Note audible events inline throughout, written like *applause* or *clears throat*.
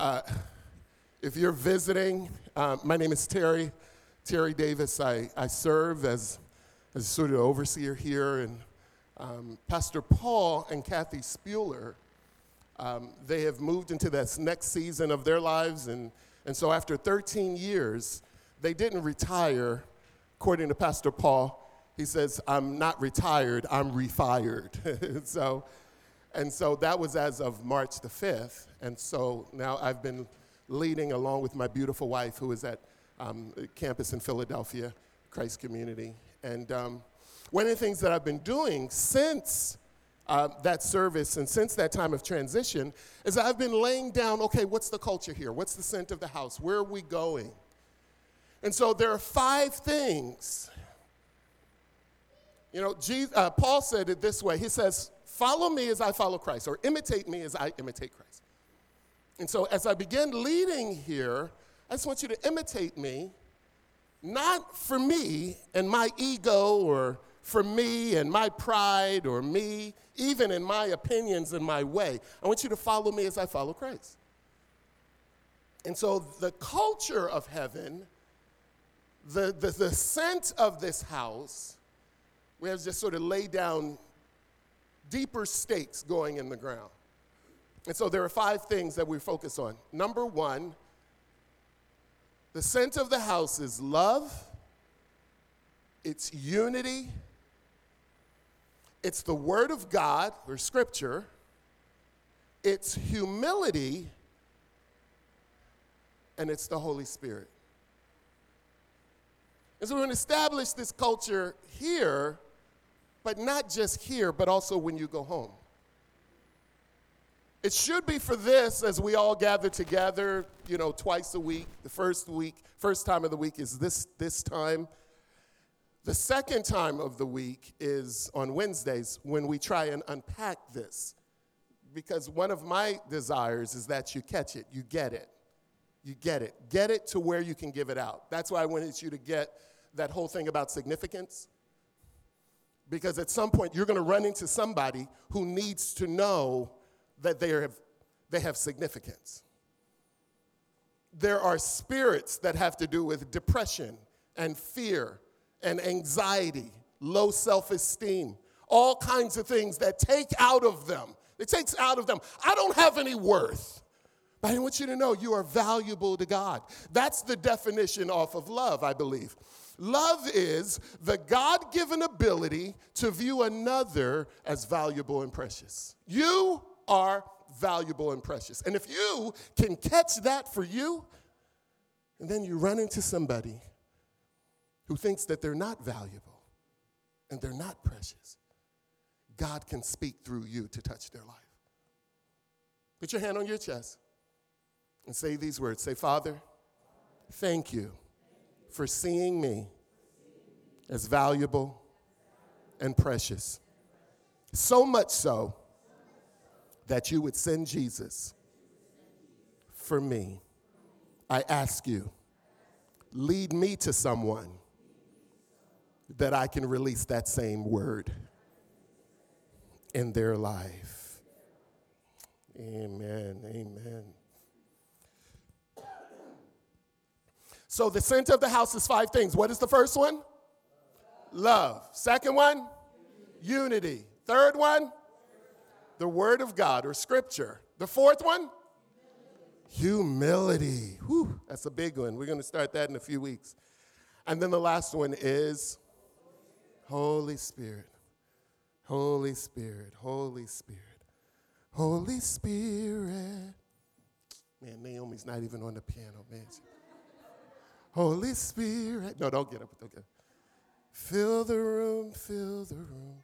Uh, if you're visiting, uh, my name is Terry, Terry Davis. I, I serve as, as sort of overseer here, and um, Pastor Paul and Kathy Spuler, um, they have moved into this next season of their lives, and, and so after 13 years, they didn't retire, according to Pastor Paul. He says, I'm not retired, I'm refired. *laughs* so, and so that was as of March the 5th. And so now I've been leading along with my beautiful wife, who is at um, campus in Philadelphia, Christ Community. And um, one of the things that I've been doing since uh, that service and since that time of transition is I've been laying down okay, what's the culture here? What's the scent of the house? Where are we going? And so there are five things. You know, Jesus, uh, Paul said it this way He says, Follow me as I follow Christ, or imitate me as I imitate Christ. And so as I begin leading here, I just want you to imitate me, not for me and my ego or for me and my pride or me, even in my opinions and my way. I want you to follow me as I follow Christ. And so the culture of heaven, the, the, the scent of this house, we have just sort of laid down deeper stakes going in the ground. And so there are five things that we focus on. Number one, the scent of the house is love, it's unity, it's the Word of God or Scripture, it's humility, and it's the Holy Spirit. And so we're going to establish this culture here, but not just here, but also when you go home. It should be for this as we all gather together, you know, twice a week. The first week, first time of the week is this this time. The second time of the week is on Wednesdays when we try and unpack this. Because one of my desires is that you catch it, you get it. You get it. Get it to where you can give it out. That's why I wanted you to get that whole thing about significance. Because at some point, you're going to run into somebody who needs to know that they have, they have significance. There are spirits that have to do with depression and fear and anxiety, low self esteem, all kinds of things that take out of them. It takes out of them. I don't have any worth. But I want you to know you are valuable to God. That's the definition off of love, I believe. Love is the God given ability to view another as valuable and precious. You are valuable and precious. And if you can catch that for you, and then you run into somebody who thinks that they're not valuable and they're not precious, God can speak through you to touch their life. Put your hand on your chest and say these words Say, Father, thank you for seeing me as valuable and precious. So much so that you would send Jesus for me. I ask you, lead me to someone that I can release that same word in their life. Amen. Amen. So the center of the house is five things. What is the first one? Love. Second one? Unity. Third one? the Word of God or Scripture. The fourth one? Humility. Whew, that's a big one. We're going to start that in a few weeks. And then the last one is Holy Spirit. Holy Spirit. Holy Spirit. Holy Spirit. Man, Naomi's not even on the piano, man. Holy Spirit. No, don't get up. Don't get up. Fill the room, fill the room.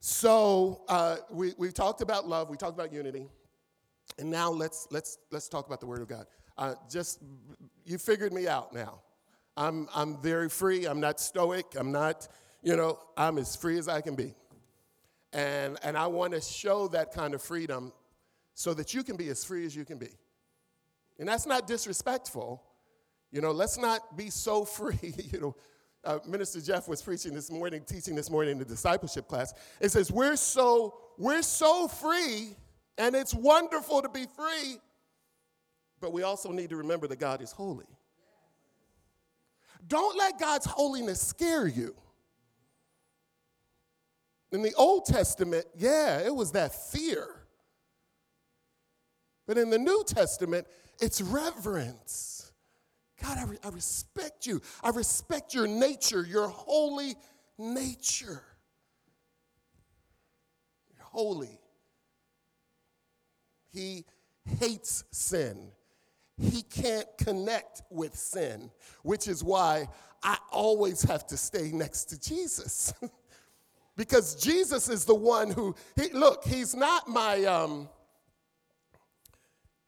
So uh, we, we talked about love, we talked about unity, and now let's, let's, let's talk about the Word of God. Uh, just, you figured me out now. I'm, I'm very free, I'm not stoic, I'm not, you know, I'm as free as I can be. And, and I want to show that kind of freedom so that you can be as free as you can be. And that's not disrespectful. You know, let's not be so *laughs* free, you know, uh, Minister Jeff was preaching this morning, teaching this morning in the discipleship class. It says, We're so, we're so free, and it's wonderful to be free, But we also need to remember that God is holy. Don't let God's holiness scare you. In the Old Testament, yeah, it was that fear. But in the New Testament, it's reverence. God, I, re- I respect you. I respect your nature, your holy nature. You're holy. He hates sin. He can't connect with sin, which is why I always have to stay next to Jesus. *laughs* because Jesus is the one who, he, look, he's not my, um,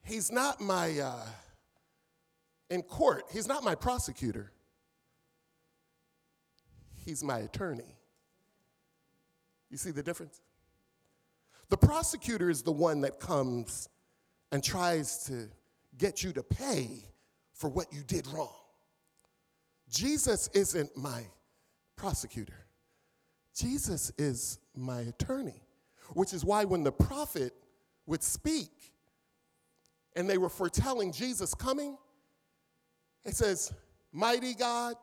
he's not my, uh, in court, he's not my prosecutor. He's my attorney. You see the difference? The prosecutor is the one that comes and tries to get you to pay for what you did wrong. Jesus isn't my prosecutor. Jesus is my attorney, which is why when the prophet would speak and they were foretelling Jesus coming, it says, Mighty God,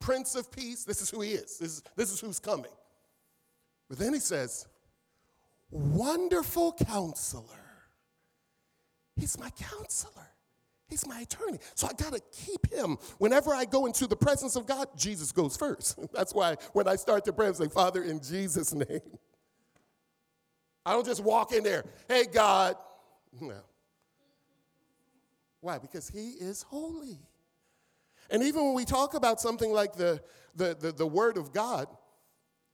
Prince of Peace, this is who he is, this is, this is who's coming. But then he says, Wonderful counselor. He's my counselor. He's my attorney. So I got to keep him. Whenever I go into the presence of God, Jesus goes first. *laughs* That's why when I start to pray, I'm like, Father, in Jesus' name. I don't just walk in there, hey, God. *laughs* No. Why? Because he is holy. And even when we talk about something like the, the, the, the Word of God,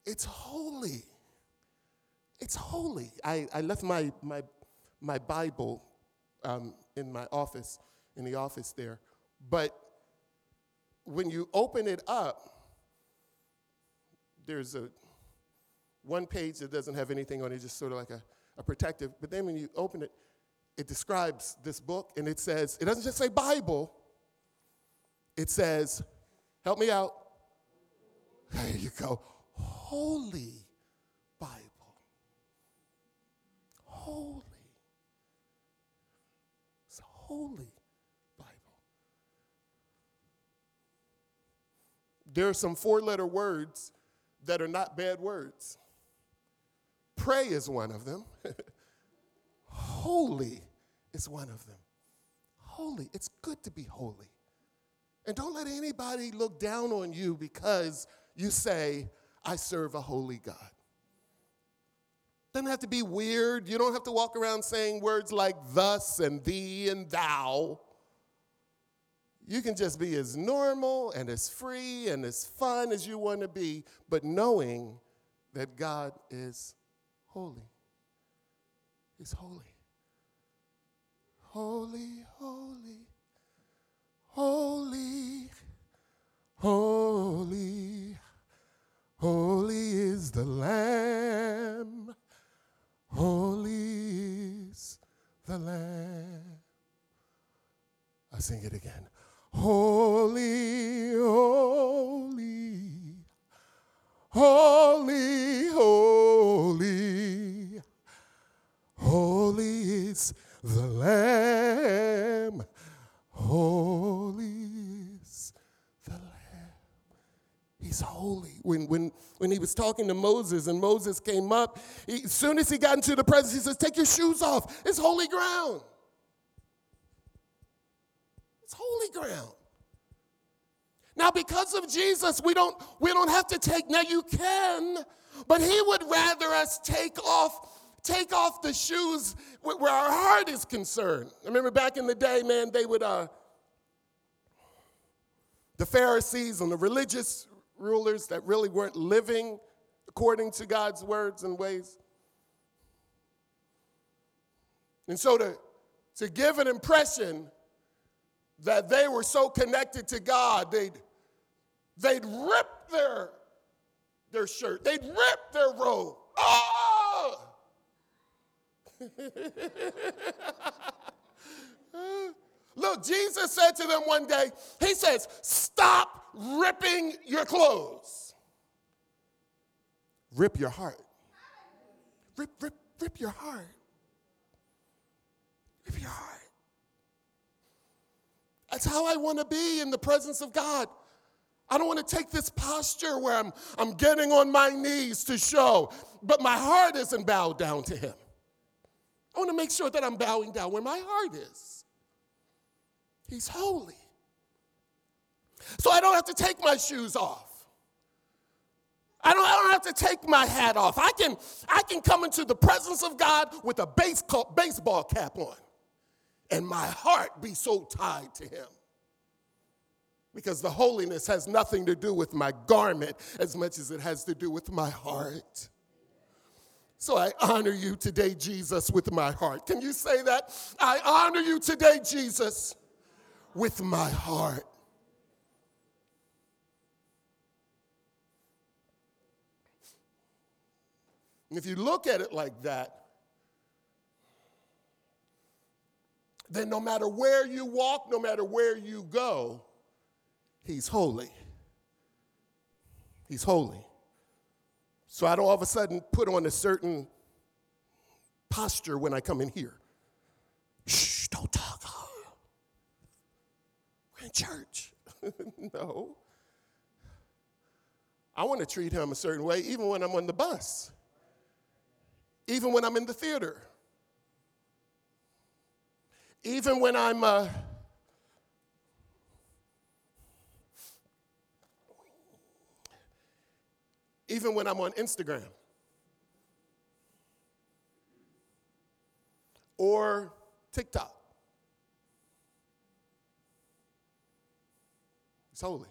it's holy. It's holy. I, I left my, my, my Bible um, in my office, in the office there. But when you open it up, there's a one page that doesn't have anything on it, just sort of like a, a protective. But then when you open it, it describes this book and it says, it doesn't just say Bible, it says, help me out. *laughs* There you go. Holy Bible. Holy. It's holy Bible. There are some four letter words that are not bad words. Pray is one of them. *laughs* holy is one of them. Holy. It's good to be holy. And don't let anybody look down on you because you say, I serve a holy God. Doesn't have to be weird. You don't have to walk around saying words like thus and thee and thou. You can just be as normal and as free and as fun as you want to be, but knowing that God is holy. He's holy. Holy, holy, holy, holy, holy is the Lamb. Holy is the Lamb. I sing it again. Holy, holy, holy, holy, holy is the Lamb. Holy is the Lamb. He's holy. When, when, when he was talking to Moses and Moses came up, he, as soon as he got into the presence, he says, Take your shoes off. It's holy ground. It's holy ground. Now, because of Jesus, we don't, we don't have to take, now you can, but he would rather us take off take off the shoes where our heart is concerned. I remember back in the day, man, they would, uh, the Pharisees and the religious rulers that really weren't living according to God's words and ways. And so to, to give an impression that they were so connected to God, they'd, they'd rip their, their shirt, they'd rip their robe. Oh! *laughs* Look, Jesus said to them one day, He says, Stop ripping your clothes. Rip your heart. Rip, rip, rip your heart. Rip your heart. That's how I want to be in the presence of God. I don't want to take this posture where I'm, I'm getting on my knees to show, but my heart isn't bowed down to Him. I want to make sure that I'm bowing down where my heart is. He's holy. So I don't have to take my shoes off. I don't, I don't have to take my hat off. I can, I can come into the presence of God with a base, baseball cap on and my heart be so tied to Him. Because the holiness has nothing to do with my garment as much as it has to do with my heart. So I honor you today, Jesus, with my heart. Can you say that? I honor you today, Jesus, with my heart. And if you look at it like that, then no matter where you walk, no matter where you go, He's holy. He's holy. So I don't all of a sudden put on a certain posture when I come in here. Shh, don't talk. We're in church. *laughs* no. I want to treat him a certain way even when I'm on the bus, even when I'm in the theater, even when I'm. Uh, even when I'm on Instagram or TikTok. It's holy.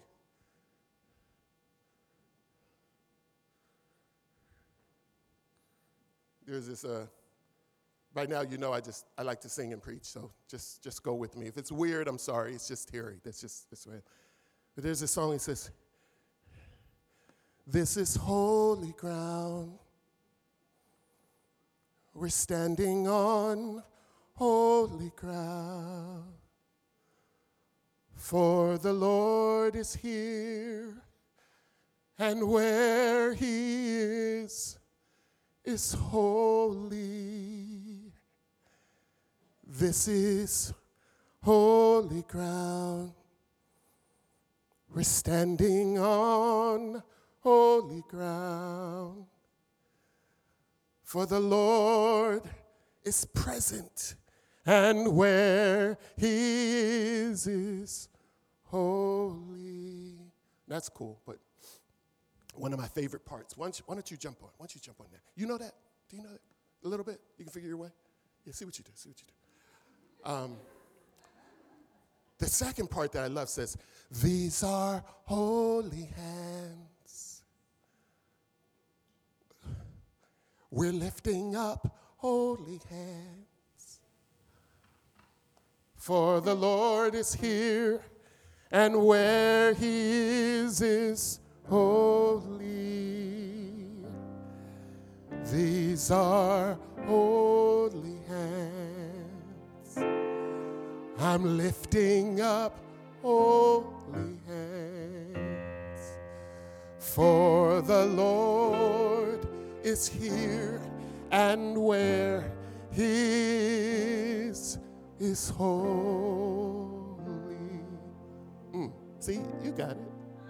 There's this, uh, by now you know I just, I like to sing and preach, so just, just go with me. If it's weird, I'm sorry, it's just Terry. That's just that's way. But there's this song that says, this is holy ground. We're standing on holy ground. For the Lord is here, and where He is, is holy. This is holy ground. We're standing on holy ground. For the Lord is present, and where He is, is holy. That's cool, but one of my favorite parts. Why don't, you, why don't you jump on? Why don't you jump on there? You know that? Do you know that? A little bit? You can figure your way? Yeah, see what you do. See what you do. Um, the second part that I love says, These are holy hands We're lifting up holy hands. For the Lord is here, and where he is is holy. These are holy hands. I'm lifting up holy hands. For the Lord is here, and where He is, is holy. Mm. See, you got it.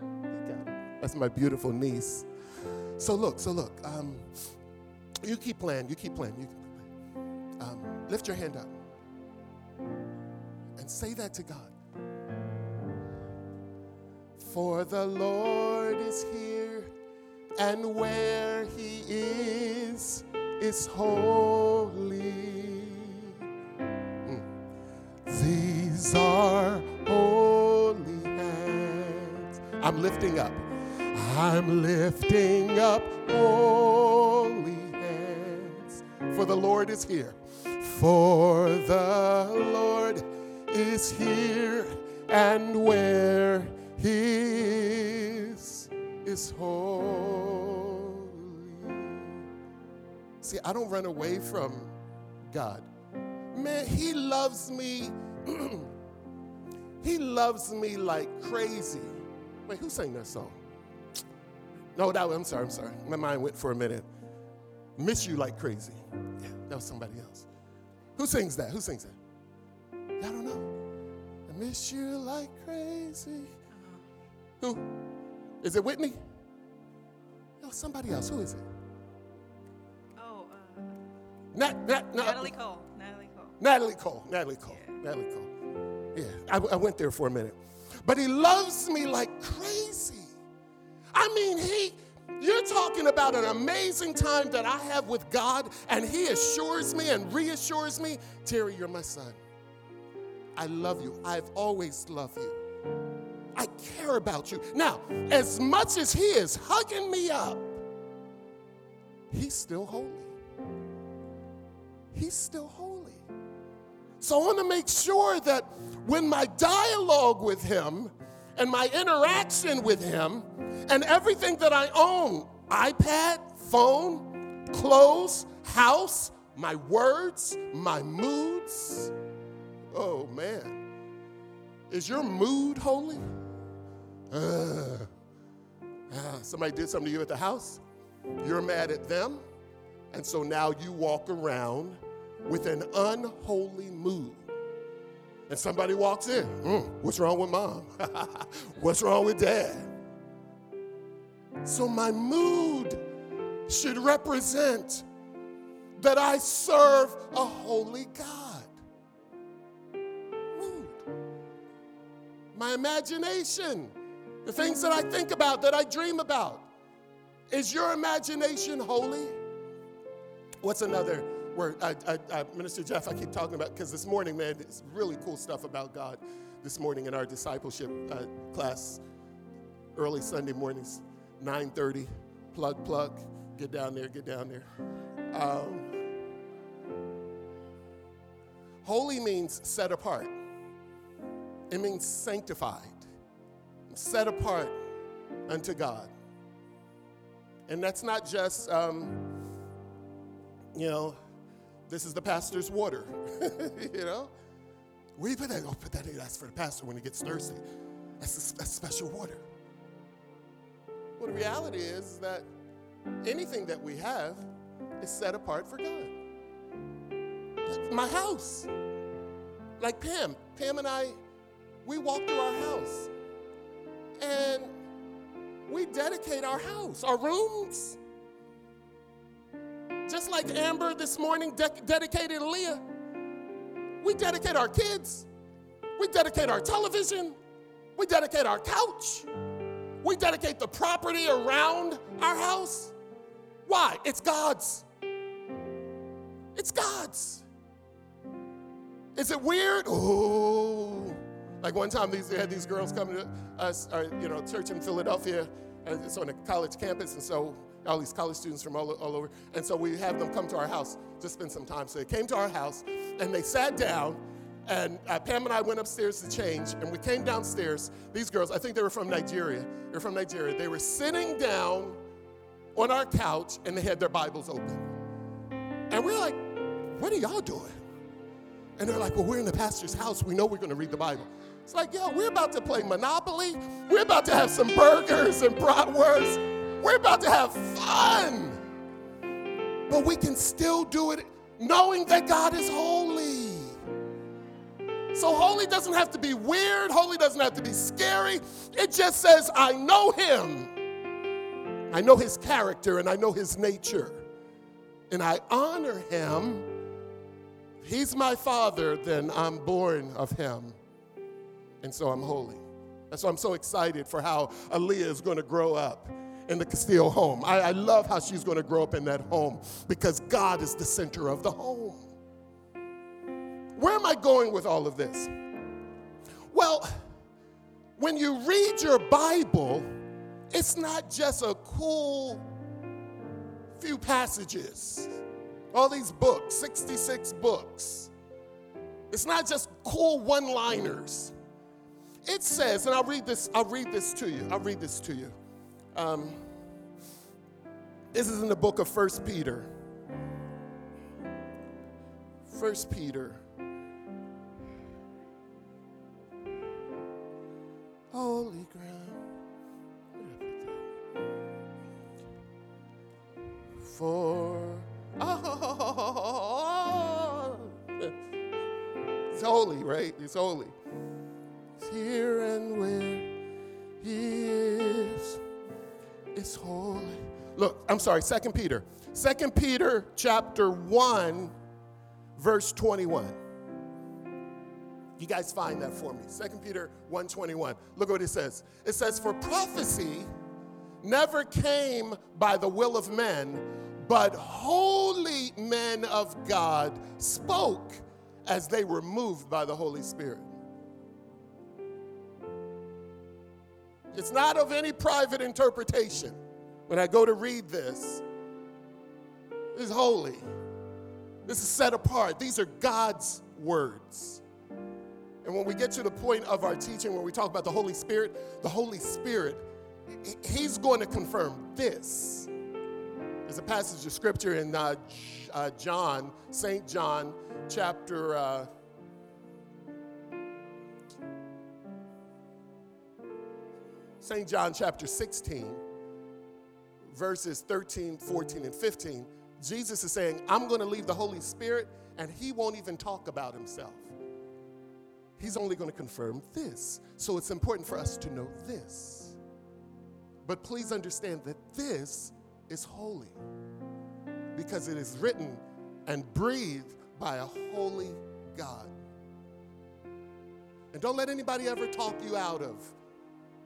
You got it. That's my beautiful niece. So look, so look. Um, you keep playing. You keep playing. You keep playing. Um, lift your hand up and say that to God. For the Lord is here and where he is is holy. Mm. These are holy hands. I'm lifting up. I'm lifting up holy hands. For the Lord is here. For the Lord is here, and where he is holy. See, I don't run away from God. Man, He loves me. *clears throat* he loves me like crazy. Wait, who sang that song? No, that was, I'm sorry, I'm sorry. My mind went for a minute. Miss you like crazy. Yeah, that was somebody else. Who sings that? Who sings that? I don't know. I miss you like crazy. Uh-huh. Who? Is it Whitney? No, somebody else. Who is it? Oh, uh, Nat, Nat, Nat, Natalie Cole. Natalie Cole. Natalie Cole. Natalie Cole. Natalie Cole. Yeah, I, I went there for a minute. But he loves me like crazy. I mean, he, you're talking about an amazing time that I have with God, and he assures me and reassures me Terry, you're my son. I love you. I've always loved you. I care about you. Now, as much as he is hugging me up, he's still holy. He's still holy. So I want to make sure that when my dialogue with him and my interaction with him and everything that I own iPad, phone, clothes, house, my words, my moods oh man. Is your mood holy? Uh, uh, somebody did something to you at the house? You're mad at them, and so now you walk around with an unholy mood. And somebody walks in, mm, what's wrong with mom? *laughs* what's wrong with dad? So my mood should represent that I serve a holy God. Mood. My imagination, the things that I think about, that I dream about. Is your imagination holy? What's another word? I, I, I, Minister Jeff, I keep talking about, because this morning, man, it's really cool stuff about God this morning in our discipleship uh, class, early Sunday mornings, 9.30, plug, plug, get down there, get down there. Um, holy means set apart. It means sanctified, set apart unto God. And that's not just, um, you know, this is the pastor's water, *laughs* you know? You put that? Oh, put that in. That's for the pastor when he gets thirsty. That's, a, that's special water. Well, the reality is that anything that we have is set apart for God. My house, like Pam, Pam and I, we walk through our house and we dedicate our house, our rooms. Just like Amber this morning de- dedicated Leah, we dedicate our kids, we dedicate our television, we dedicate our couch, we dedicate the property around our house. Why? It's God's. It's God's. Is it weird? Oh. Like one time, these, they had these girls come to us, or, you know, church in Philadelphia. And it's on a college campus, and so all these college students from all, all over. And so we have them come to our house to spend some time. So they came to our house, and they sat down, and uh, Pam and I went upstairs to change, and we came downstairs. These girls, I think they were from Nigeria. They're from Nigeria. They were sitting down on our couch, and they had their Bibles open. And we're like, what are y'all doing? And they're like, well, we're in the pastor's house. We know we're going to read the Bible. It's like, yo, we're about to play Monopoly. We're about to have some burgers and bratwurst. We're about to have fun. But we can still do it knowing that God is holy. So, holy doesn't have to be weird, holy doesn't have to be scary. It just says, I know Him. I know His character and I know His nature. And I honor Him. He's my Father, then I'm born of Him and so I'm holy. That's why I'm so excited for how Aaliyah is going to grow up in the Castillo home. I, I love how she's going to grow up in that home because God is the center of the home. Where am I going with all of this? Well, when you read your Bible, it's not just a cool few passages, all these books, 66 books. It's not just cool one liners. It says, and I'll read this, I'll read this to you. I'll read this to you. Um, this is in the book of First Peter. First Peter. Holy ground. For oh, *laughs* it's holy, right? It's holy. Here and where he is is holy. Look, I'm sorry, Second Peter. Second Peter chapter 1, verse 21. You guys find that for me. Second Peter 1:21. Look what it says. It says, For prophecy never came by the will of men, but holy men of God spoke as they were moved by the Holy Spirit. It's not of any private interpretation. When I go to read this, is holy. This is set apart. These are God's words. And when we get to the point of our teaching, when we talk about the Holy Spirit, the Holy Spirit, He's going to confirm this. There's a passage of scripture in uh, uh, John, St. John, chapter. Uh, St. John chapter 16, verses 13, 14, and 15, Jesus is saying, I'm going to leave the Holy Spirit, and he won't even talk about himself. He's only going to confirm this. So it's important for us to know this. But please understand that this is holy because it is written and breathed by a holy God. And don't let anybody ever talk you out of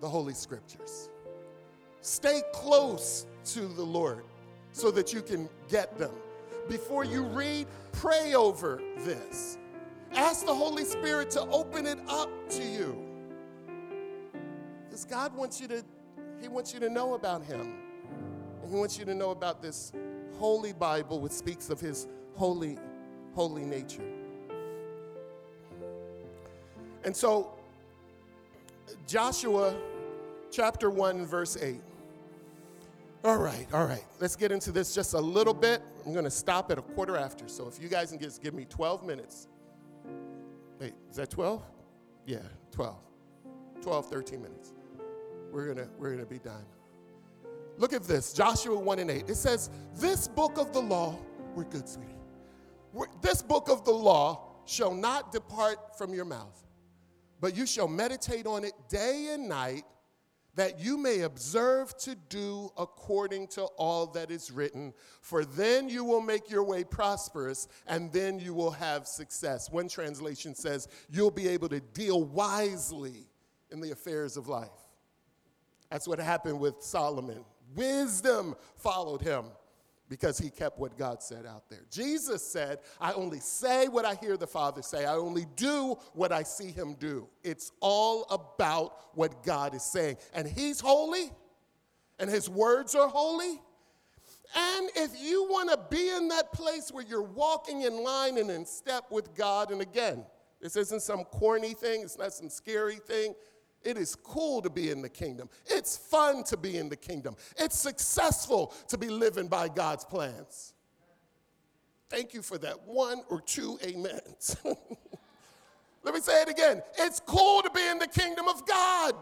the Holy Scriptures. Stay close to the Lord so that you can get them. Before you read, pray over this. Ask the Holy Spirit to open it up to you. Because God wants you to, He wants you to know about Him. And He wants you to know about this holy Bible which speaks of His holy, holy nature. And so, Joshua chapter 1, verse 8. All right, all right. Let's get into this just a little bit. I'm going to stop at a quarter after. So if you guys can just give me 12 minutes. Wait, is that 12? Yeah, 12. 12, 13 minutes. We're going to we're going to be done. Look at this Joshua 1 and 8. It says, This book of the law, we're good, sweetie. This book of the law shall not depart from your mouth, but you shall meditate on it day and night that you may observe to do according to all that is written, for then you will make your way prosperous and then you will have success. One translation says, you'll be able to deal wisely in the affairs of life. That's what happened with Solomon. Wisdom followed him because he kept what God said out there. Jesus said, I only say what I hear the Father say, I only do what I see him do. It's all about what God is saying. And he's holy, and his words are holy. And if you want to be in that place where you're walking in line and in step with God, and again, this isn't some corny thing, it's not some scary thing. It is cool to be in the kingdom. It's fun to be in the kingdom. It's successful to be living by God's plans. Thank you for that one or two amens. *laughs* Let me say it again. It's cool to be in the kingdom of God.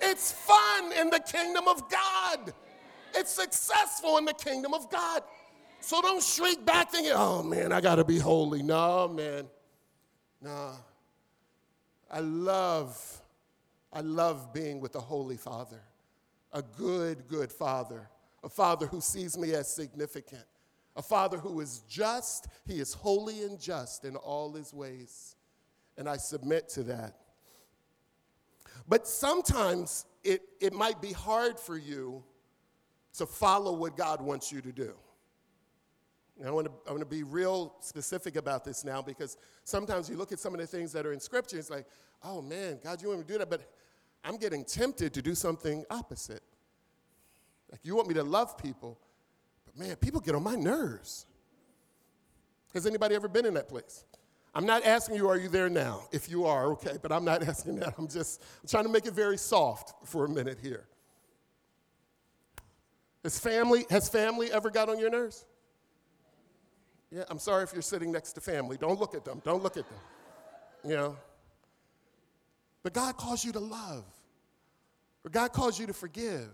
It's fun in the kingdom of God. It's successful in the kingdom of God. So don't shriek back thinking, oh man, I gotta be holy. No, man. No. I love I love being with the Holy Father, a good, good Father, a Father who sees me as significant, a Father who is just. He is holy and just in all his ways. And I submit to that. But sometimes it, it might be hard for you to follow what God wants you to do. And I want to, I want to be real specific about this now because sometimes you look at some of the things that are in Scripture, it's like, oh man, God, you want me to do that, but I'm getting tempted to do something opposite. Like, you want me to love people, but man, people get on my nerves. Has anybody ever been in that place? I'm not asking you, are you there now? If you are, okay, but I'm not *laughs* asking that. I'm just trying to make it very soft for a minute here. Has family, has family ever got on your nerves? Yeah, I'm sorry if you're sitting next to family. Don't look at them. Don't look at them. You know, but God calls you to love, or God calls you to forgive.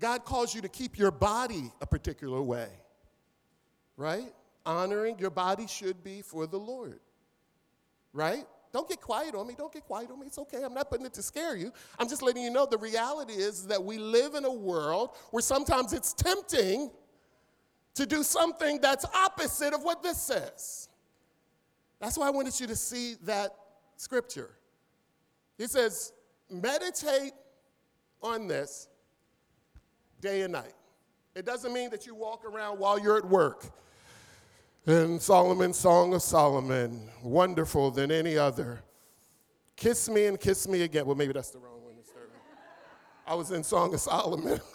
God calls you to keep your body a particular way, right? Honoring your body should be for the Lord. right? Don't get quiet on me. Don't get quiet on me. It's okay. I'm not putting it to scare you. I'm just letting you know the reality is that we live in a world where sometimes it's tempting to do something that's opposite of what this says. That's why I wanted you to see that scripture. He says, meditate on this day and night. It doesn't mean that you walk around while you're at work. In Solomon's Song of Solomon, wonderful than any other. Kiss me and kiss me again. Well, maybe that's the wrong one. I was in Song of Solomon. *laughs*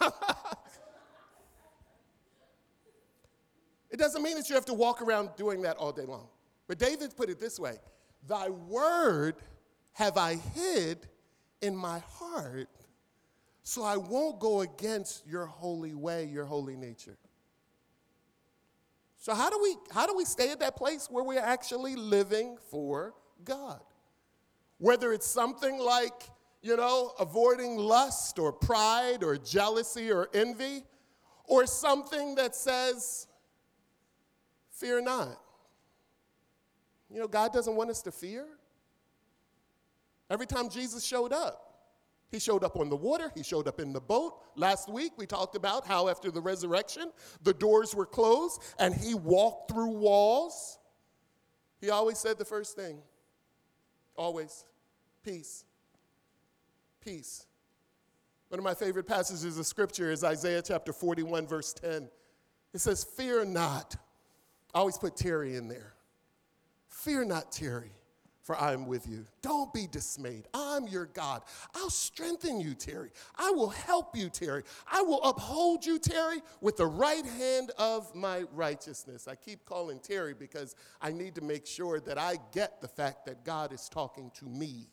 it doesn't mean that you have to walk around doing that all day long. But David put it this way Thy word have I hid in my heart so I won't go against your holy way, your holy nature. So how do we how do we stay at that place where we're actually living for God? Whether it's something like, you know, avoiding lust or pride or jealousy or envy, or something that says, fear not. You know, God doesn't want us to fear. Every time Jesus showed up, he showed up on the water, he showed up in the boat. Last week, we talked about how after the resurrection, the doors were closed and he walked through walls. He always said the first thing always peace. Peace. One of my favorite passages of scripture is Isaiah chapter 41, verse 10. It says, Fear not. I always put Terry in there. Fear not, Terry for I am with you. Don't be dismayed. I'm your God. I'll strengthen you, Terry. I will help you, Terry. I will uphold you, Terry, with the right hand of my righteousness. I keep calling Terry because I need to make sure that I get the fact that God is talking to me.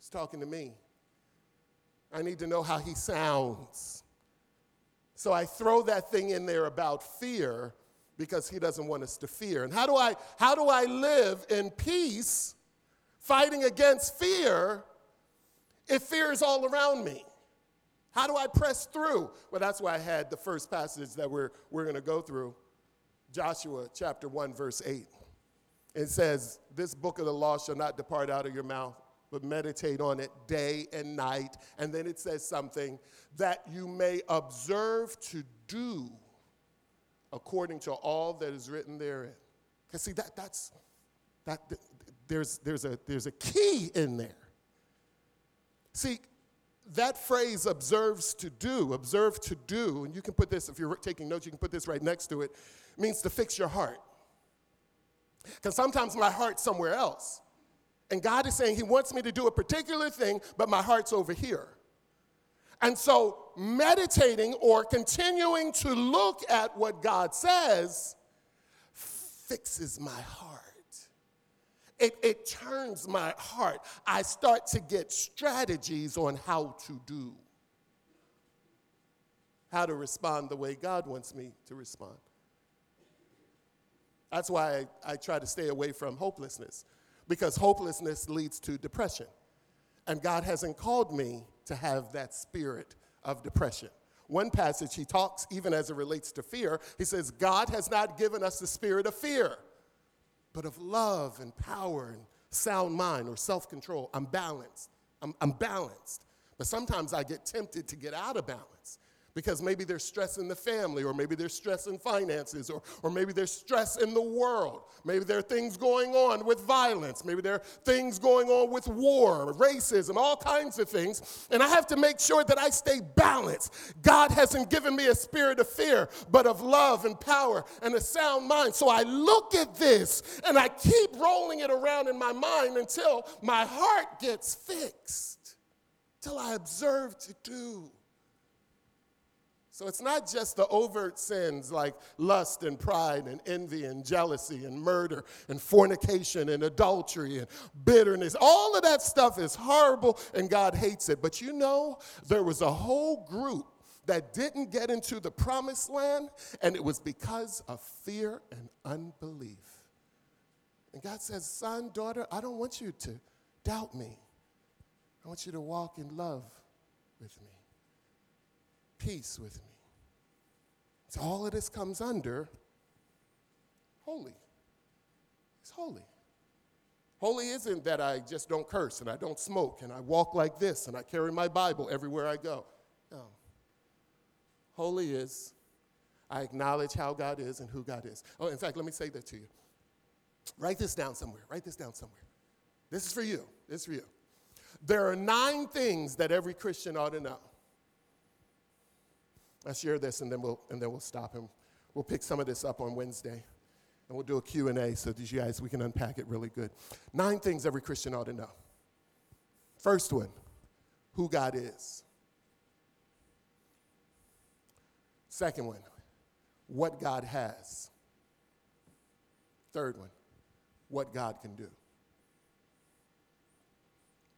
He's talking to me. I need to know how he sounds. So I throw that thing in there about fear because he doesn't want us to fear. And how do I how do I live in peace fighting against fear if fear is all around me? How do I press through? Well, that's why I had the first passage that we're, we're going to go through Joshua chapter 1, verse 8. It says, This book of the law shall not depart out of your mouth, but meditate on it day and night. And then it says something that you may observe to do according to all that is written therein. Because see, that, that's, that, there's, there's, a, there's a key in there. See, that phrase observes to do, observe to do, and you can put this, if you're taking notes, you can put this right next to it, means to fix your heart. Because sometimes my heart's somewhere else. And God is saying He wants me to do a particular thing, but my heart's over here. And so, meditating or continuing to look at what God says fixes my heart. It, it turns my heart. I start to get strategies on how to do, how to respond the way God wants me to respond. That's why I, I try to stay away from hopelessness, because hopelessness leads to depression. And God hasn't called me to have that spirit of depression. One passage he talks, even as it relates to fear, he says, God has not given us the spirit of fear, but of love and power and sound mind or self control. I'm balanced. I'm, I'm balanced. But sometimes I get tempted to get out of balance because maybe there's stress in the family, or maybe there's stress in finances, or, or maybe there's stress in the world. Maybe there are things going on with violence. Maybe there are things going on with war, racism, all kinds of things. And I have to make sure that I stay balanced. God hasn't given me a spirit of fear, but of love and power and a sound mind. So I look at this and I keep rolling it around in my mind until my heart gets fixed, till I observe to do. So it's not just the overt sins like lust and pride and envy and jealousy and murder and fornication and adultery and bitterness. All of that stuff is horrible and God hates it. But you know, there was a whole group that didn't get into the promised land, and it was because of fear and unbelief. And God says, Son, daughter, I don't want you to doubt me. I want you to walk in love with me, peace with me. So all of this comes under holy. He's holy. Holy isn't that I just don't curse and I don't smoke and I walk like this and I carry my Bible everywhere I go. No. Holy is I acknowledge how God is and who God is. Oh, in fact, let me say that to you. Write this down somewhere. Write this down somewhere. This is for you. This is for you. There are nine things that every Christian ought to know. I'll share this and then we'll, and then we'll stop and we'll pick some of this up on Wednesday. And we'll do a Q&A so you guys, we can unpack it really good. Nine things every Christian ought to know. First one, who God is. Second one, what God has. Third one, what God can do.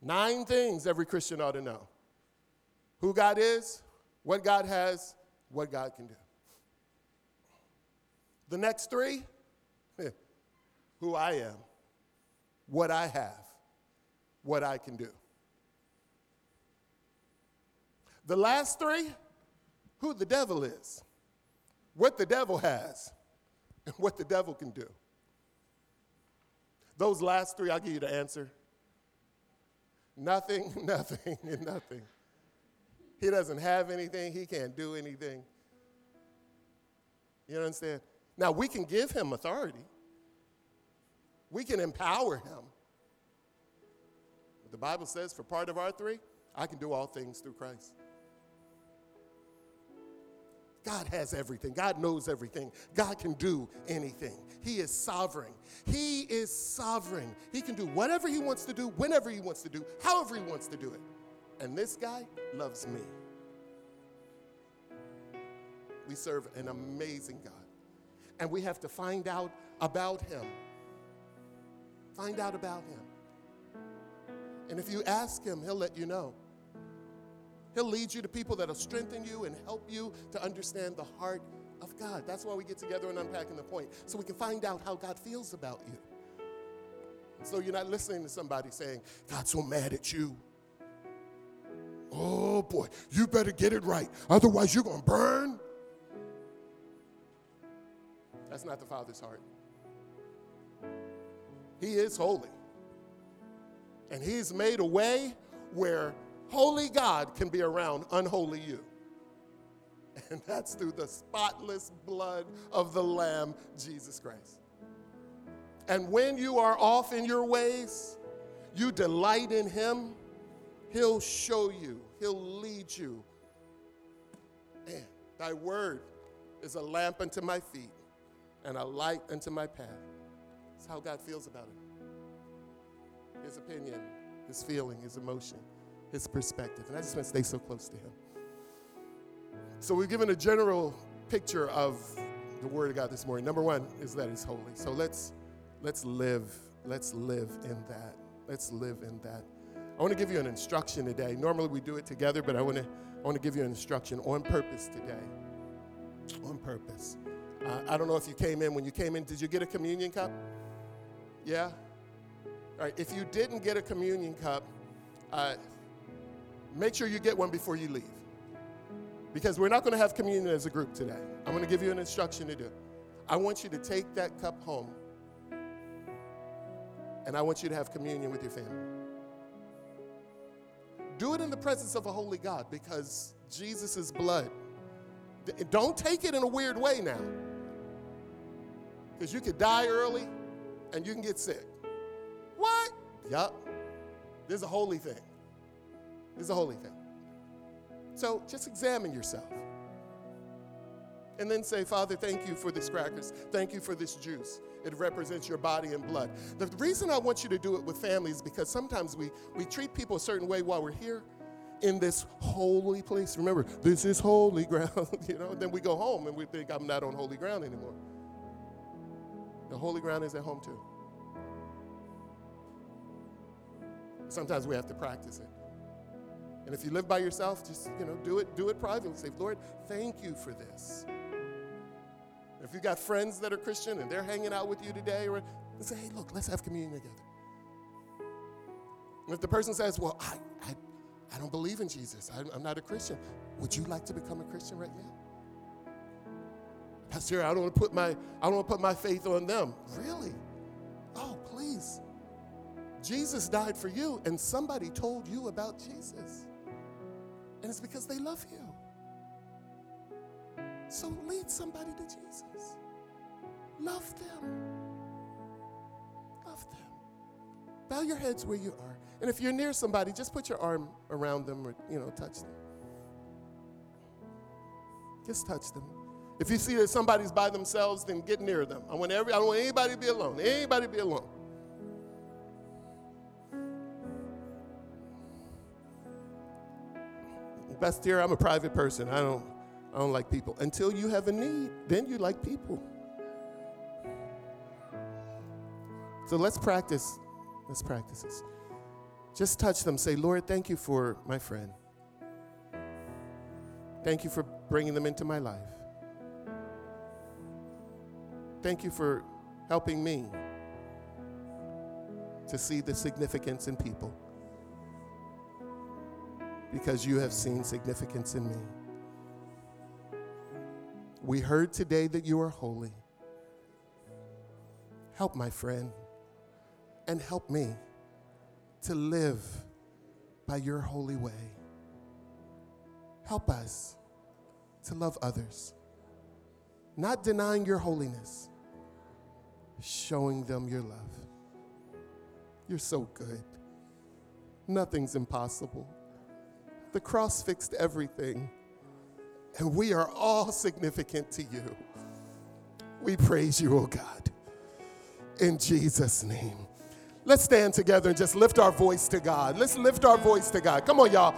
Nine things every Christian ought to know who God is, what God has, what God can do. The next three, *laughs* who I am, what I have, what I can do. The last three, who the devil is, what the devil has, *laughs* and what the devil can do. Those last three, I'll give you the answer. Nothing, *laughs* nothing, and nothing. He doesn't have anything, he can't do anything. You understand? Now, we can give him authority, we can empower him. But the Bible says, for part of our three, I can do all things through Christ. God has everything. God knows everything. God can do anything. He is sovereign. He is sovereign. He can do whatever He wants to do, whenever He wants to do, however He wants to do it. And this guy loves me. We serve an amazing God. And we have to find out about Him. Find out about Him. And if you ask Him, He'll let you know. He'll lead you to people that'll strengthen you and help you to understand the heart of God. That's why we get together and unpacking the point, so we can find out how God feels about you. So you're not listening to somebody saying, God's so mad at you. Oh boy, you better get it right, otherwise you're going to burn. That's not the Father's heart. He is holy. And He's made a way where holy God can be around unholy you. And that's through the spotless blood of the Lamb, Jesus Christ. And when you are off in your ways, you delight in Him, He'll show you, He'll lead you. And thy word is a lamp unto my feet and a light unto my path. That's how God feels about it. His opinion, his feeling, his emotion his perspective. And I just want to stay so close to him. So we've given a general picture of the word of God this morning. Number one is that it's holy. So let's let's live, let's live in that. Let's live in that. I want to give you an instruction today. Normally we do it together, but I want to I want to give you an instruction on purpose today. On purpose. Uh, I don't know if you came in. When you came in, did you get a communion cup? Yeah? All right. If you didn't get a communion cup, uh, make sure you get one before you leave. Because we're not going to have communion as a group today. I'm going to give you an instruction to do. I want you to take that cup home, and I want you to have communion with your family. Do it in the presence of a holy God because Jesus' blood. Don't take it in a weird way now. Because you could die early and you can get sick. What? Yup. This is a holy thing This is a holy thing. So just examine yourself. And then say, Father, thank you for these crackers. Thank you for this juice. It represents your body and blood. The reason I want you to do it with families is because sometimes we, we treat people a certain way while we're here in this holy place. Remember, this is holy *laughs* ground, you know, then we go home and we think I'm not on holy ground anymore. The holy ground is at home too. Sometimes we have to practice it. And if you live by yourself, just, you know, do it, do it privately. Say, Lord, thank you for this. If you got friends that are Christian and they're hanging out with you today, or say, hey, look, let's have communion together. And if the person says, well, I, I, I don't believe in Jesus, I, I'm not a Christian, would you like to become a Christian right now? Pastor, I don't want to put my I don't want to put my faith on them. Really? Oh, please. Jesus died for you, and somebody told you about Jesus. And it's because they love you. So lead somebody to Jesus. Love them. Love them. Bow your heads where you are. And if you're near somebody, just put your arm around them or, you know, touch them. Just touch them. If you see that somebody's by themselves, then get near them. I want every I don't want anybody to be alone. Anybody be alone. Best dear, I'm a private person. I don't I don't like people. Until you have a need, then you like people. So let's practice. Let's practice this. Just touch them. Say, Lord, thank you for my friend. Thank you for bringing them into my life. Thank you for helping me to see the significance in people because you have seen significance in me. We heard today that you are holy. Help my friend and help me to live by your holy way. Help us to love others, not denying your holiness, showing them your love. You're so good. Nothing's impossible. The cross fixed everything, and we are all significant to you. We praise you, oh God, in Jesus' name. Let's stand together and just lift our voice to God. Let's lift our voice to God. Come on, y'all.